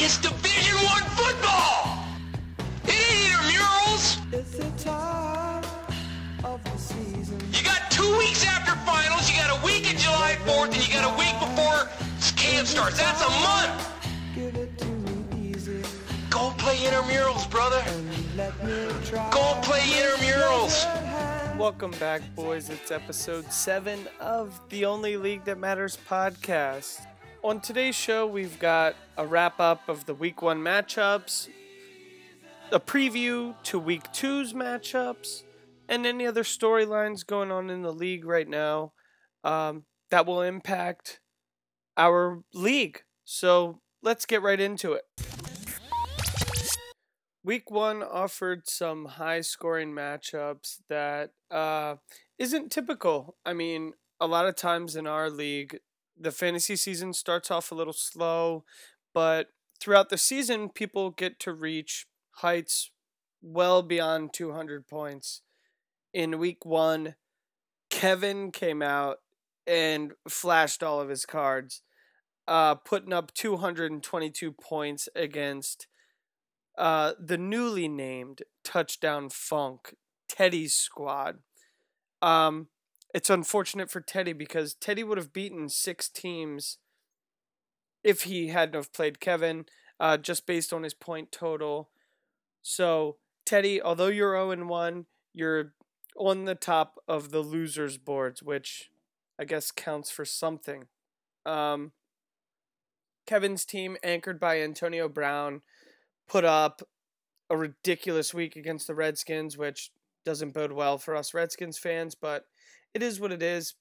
It's Division One football. It ain't intramurals. It's the time of the season. You got two weeks after finals. You got a week in July 4th, and you got a week before camp starts. That's a month. Give it to me easy Go play intramurals, brother. let me try. Go play intramurals. Welcome back, boys. It's episode 7 of the Only League That Matters podcast. On today's show, we've got a wrap up of the week 1 matchups, a preview to week two's matchups, and any other storylines going on in the league right now um, that will impact our league. So let's get right into it. Week one offered some high scoring matchups that uh, isn't typical. I mean, a lot of times in our league, the fantasy season starts off a little slow, but throughout the season, people get to reach heights well beyond 200 points. In week one, Kevin came out and flashed all of his cards, uh, putting up 222 points against uh, the newly named Touchdown Funk Teddy's squad. Um, it's unfortunate for Teddy because Teddy would have beaten six teams if he hadn't have played Kevin, uh, just based on his point total. So Teddy, although you're 0 and 1, you're on the top of the losers boards, which I guess counts for something. Um, Kevin's team, anchored by Antonio Brown, put up a ridiculous week against the Redskins, which doesn't bode well for us Redskins fans, but it is what it is.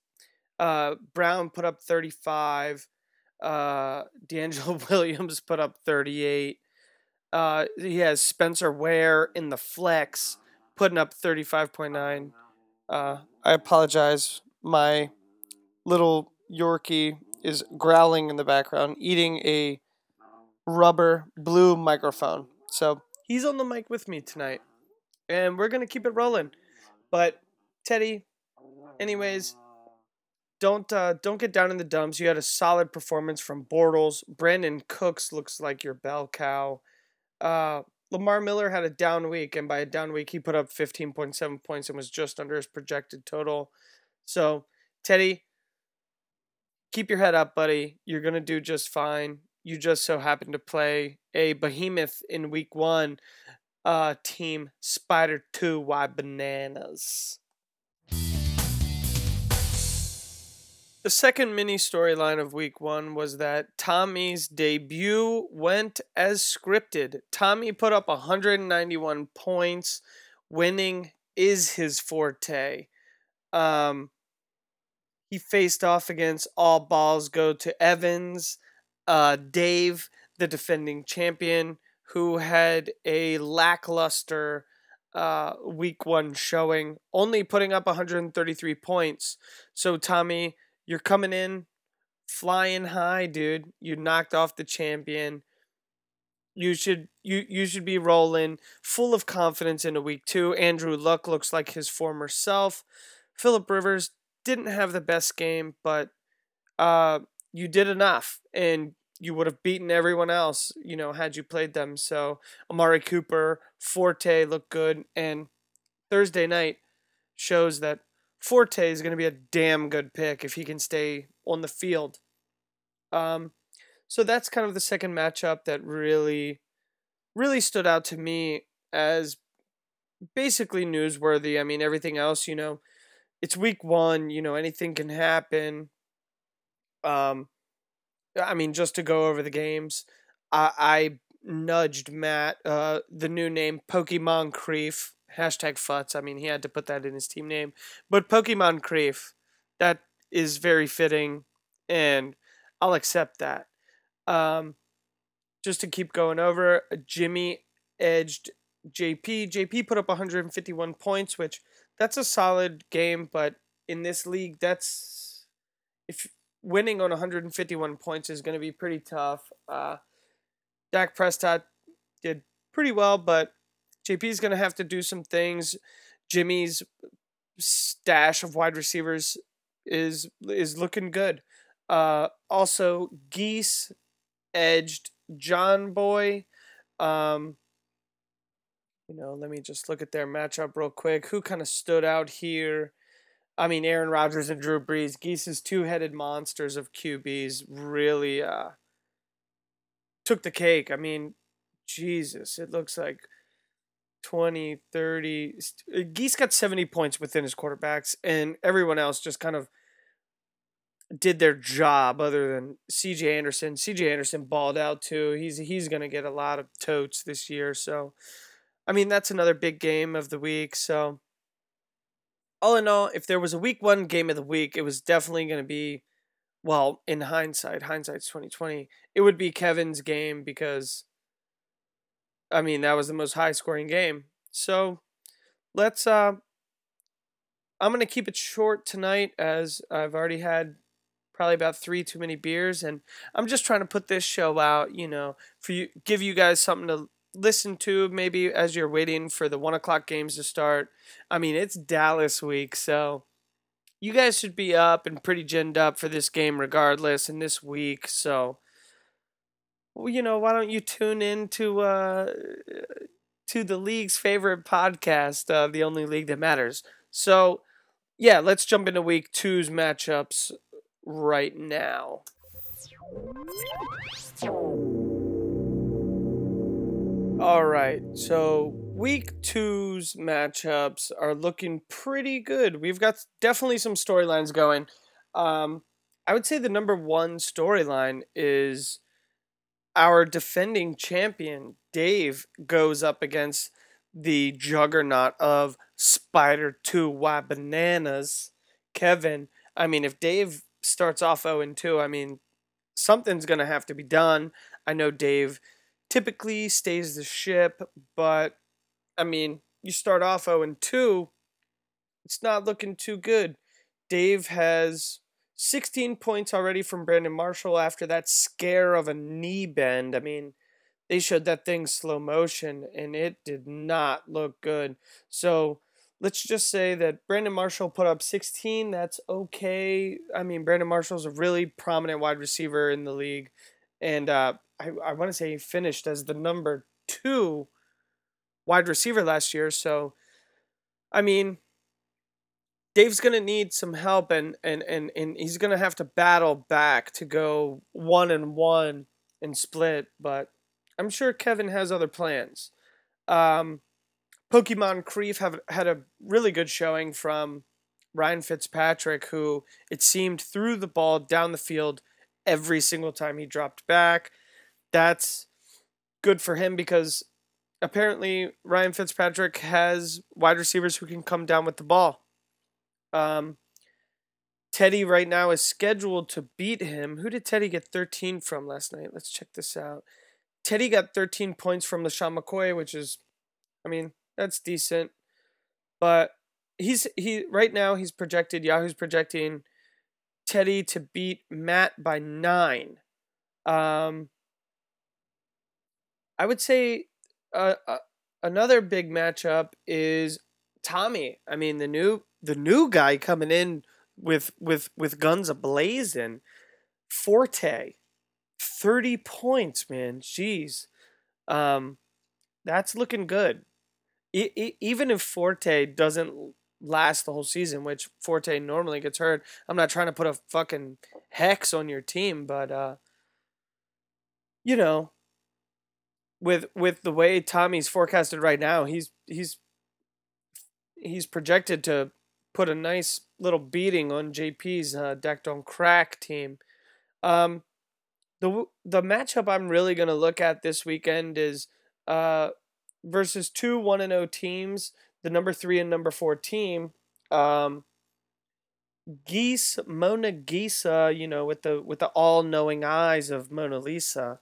Uh, Brown put up 35. Uh, DeAngelo Williams put up 38. Uh, he has Spencer Ware in the flex putting up 35.9. Uh, I apologize. My little Yorkie is growling in the background, eating a rubber blue microphone. So he's on the mic with me tonight. And we're going to keep it rolling. But Teddy, anyways, don't uh, don't get down in the dumps. You had a solid performance from Bortles. Brandin Cooks looks like your bell cow. Uh, Lamar Miller had a down week, and by a down week, he put up 15.7 points and was just under his projected total. So, Teddy, keep your head up, buddy. You're going to do just fine. You just so happened to play a behemoth in week one, uh, team Spider 2 Y Bananas. The second mini storyline of week one was that Tommy's debut went as scripted. Tommy put up 191 points. Winning is his forte. Um, he faced off against all balls go to Evans, uh, Dave, the defending champion, who had a lackluster uh, week one showing, only putting up 133 points. So, Tommy, you're coming in flying high, dude. You knocked off the champion. You should you you should be rolling full of confidence into week two. Andrew Luck looks like his former self. Philip Rivers didn't have the best game, but uh, you did enough, and you would have beaten everyone else, you know, had you played them. So Amari Cooper, Forte looked good, and Thursday night shows that Forte is going to be a damn good pick if he can stay on the field. Um, so that's kind of the second matchup that really, really stood out to me as basically newsworthy. I mean, everything else, you know, it's week one. You know, anything can happen. Um, I mean, just to go over the games, I, I nudged Matt, uh, the new name Pokemon Creef, hashtag Futz. I mean, he had to put that in his team name, but Pokemon Creef, that is very fitting, and I'll accept that. Um, just to keep going over, Jimmy edged JP. JP put up 151 points, which that's a solid game, but in this league, that's if winning on 151 points is going to be pretty tough. Uh, Dak Prescott did pretty well, but JP is going to have to do some things. Jimmy's stash of wide receivers is is looking good. Uh, also, Geese edged John Boy. Um, you know, let me just look at their matchup real quick. Who kind of stood out here? I mean, Aaron Rodgers and Drew Brees, Geese's two-headed monsters of QBs, really uh, took the cake. I mean, Jesus, it looks like 20, 30. Uh, Geese got 70 points within his quarterbacks, and everyone else just kind of did their job other than CJ Anderson. CJ Anderson balled out too. He's he's going to get a lot of totes this year, so I mean, that's another big game of the week, so all in all, if there was a week 1 game of the week, it was definitely going to be well, in hindsight, hindsight's 2020, it would be Kevin's game because I mean, that was the most high scoring game. So let's uh I'm going to keep it short tonight as I've already had probably about 3 too many beers and I'm just trying to put this show out, you know, for you give you guys something to listen to maybe as you're waiting for the 1 o'clock games to start. I mean, it's Dallas week, so you guys should be up and pretty ginned up for this game regardless in this week, so you know, why don't you tune in to uh, to the league's favorite podcast, uh, the only league that matters. So, yeah, let's jump into week two's matchups right now. All right, so week two's matchups are looking pretty good. We've got definitely some storylines going. Um, I would say the number one storyline is our defending champion, Dave, goes up against the juggernaut of Spider 2 Y Bananas, Kevin. I mean, if Dave starts off 0 2, I mean, something's going to have to be done. I know Dave typically stays the ship, but I mean, you start off 0 2, it's not looking too good. Dave has 16 points already from Brandon Marshall after that scare of a knee bend. I mean, they showed that thing slow motion and it did not look good. So let's just say that Brandon Marshall put up 16. That's okay. I mean, Brandon Marshall's a really prominent wide receiver in the league. And uh, I, I want to say he finished as the number two wide receiver last year. So, I mean, Dave's gonna need some help and and and, and he's gonna have to battle back to go one and one and split, but I'm sure Kevin has other plans. Um, Pokemon Creef have had a really good showing from Ryan Fitzpatrick, who it seemed threw the ball down the field every single time he dropped back. That's good for him because apparently Ryan Fitzpatrick has wide receivers who can come down with the ball. Um, Teddy right now is scheduled to beat him. Who did Teddy get 13 from last night? Let's check this out. Teddy got 13 points from LeSean McCoy, which is, I mean, that's decent. But he's he right now he's projected Yahoo's projecting Teddy to beat Matt by nine. Um, I would say uh, uh, another big matchup is Tommy. I mean the new the new guy coming in with with with guns ablazing. Forte, thirty points, man. Jeez, um, that's looking good. Even if Forte doesn't last the whole season, which Forte normally gets hurt, I'm not trying to put a fucking hex on your team, but uh, you know, with with the way Tommy's forecasted right now, he's he's he's projected to put a nice little beating on JP's uh, Dak on crack team. Um, the the matchup I'm really gonna look at this weekend is uh, versus two one and zero oh teams, the number three and number four team. Um, Geese Mona Gisa, you know, with the with the all knowing eyes of Mona Lisa,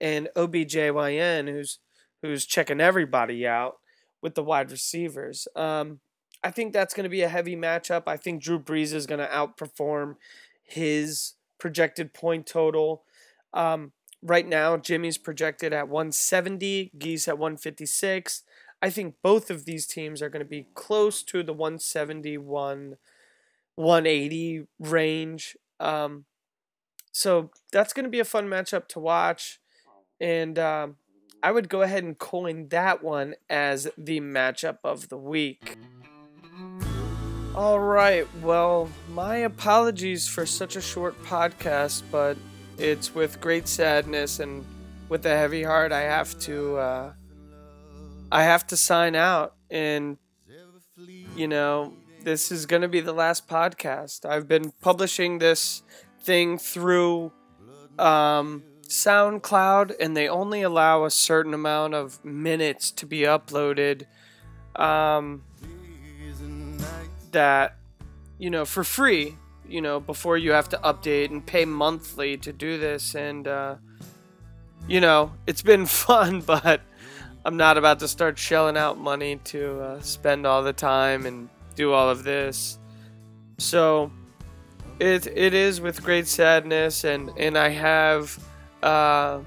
and OBJYN, who's who's checking everybody out with the wide receivers. Um, I think that's going to be a heavy matchup. I think Drew Brees is going to outperform his projected point total. Um, right now, Jimmy's projected at 170, Geese at 156. I think both of these teams are going to be close to the 171, 180 range. Um, so that's going to be a fun matchup to watch. And um, I would go ahead and coin that one as the matchup of the week. All right. Well, my apologies for such a short podcast, but it's with great sadness and with a heavy heart I have to uh, I have to sign out and you know, this is going to be the last podcast. I've been publishing this thing through um, SoundCloud, and they only allow a certain amount of minutes to be uploaded. Um, that you know for free you know before you have to update and pay monthly to do this. And uh, you know it's been fun but i'm not about to start shelling out money to uh, spend all the time and do all of this. So it it is with great sadness and and i have uh,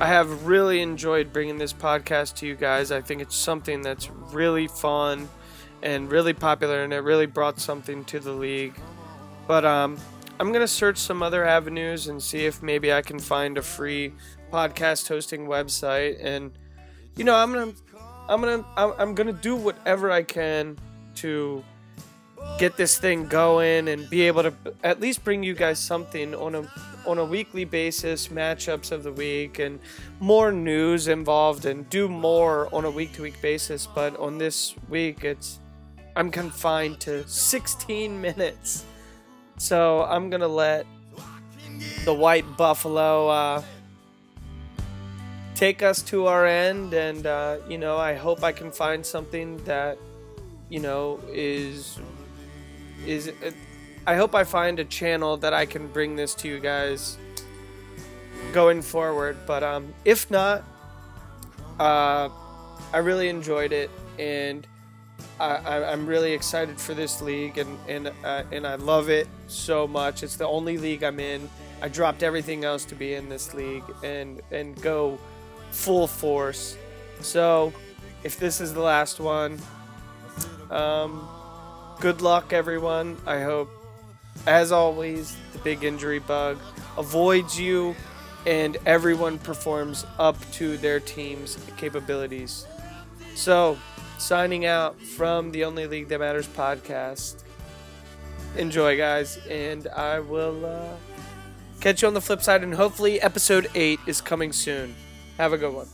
I have really enjoyed bringing this podcast to you guys. I think it's something that's really fun and really popular, and it really brought something to the league. But um, I'm gonna search some other avenues and see if maybe I can find a free podcast hosting website. And you know, I'm gonna, I'm gonna, I'm, I'm gonna do whatever I can to get this thing going and be able to at least bring you guys something on a on a weekly basis matchups of the week and more news involved and do more on a week to week basis but on this week it's I'm confined to 16 minutes so I'm gonna let the white buffalo uh, take us to our end and uh, you know I hope I can find something that you know is is I hope I find a channel that I can bring this to you guys going forward. But um, if not, uh, I really enjoyed it, and I, am really excited for this league, and and uh, and I love it so much. It's the only league I'm in. I dropped everything else to be in this league and and go full force. So, if this is the last one, um, good luck, everyone. I hope, as always, the big injury bug avoids you and everyone performs up to their team's capabilities. So, signing out from the Only League That Matters podcast. Enjoy, guys, and I will uh, catch you on the flip side. And hopefully, episode 8 is coming soon. Have a good one.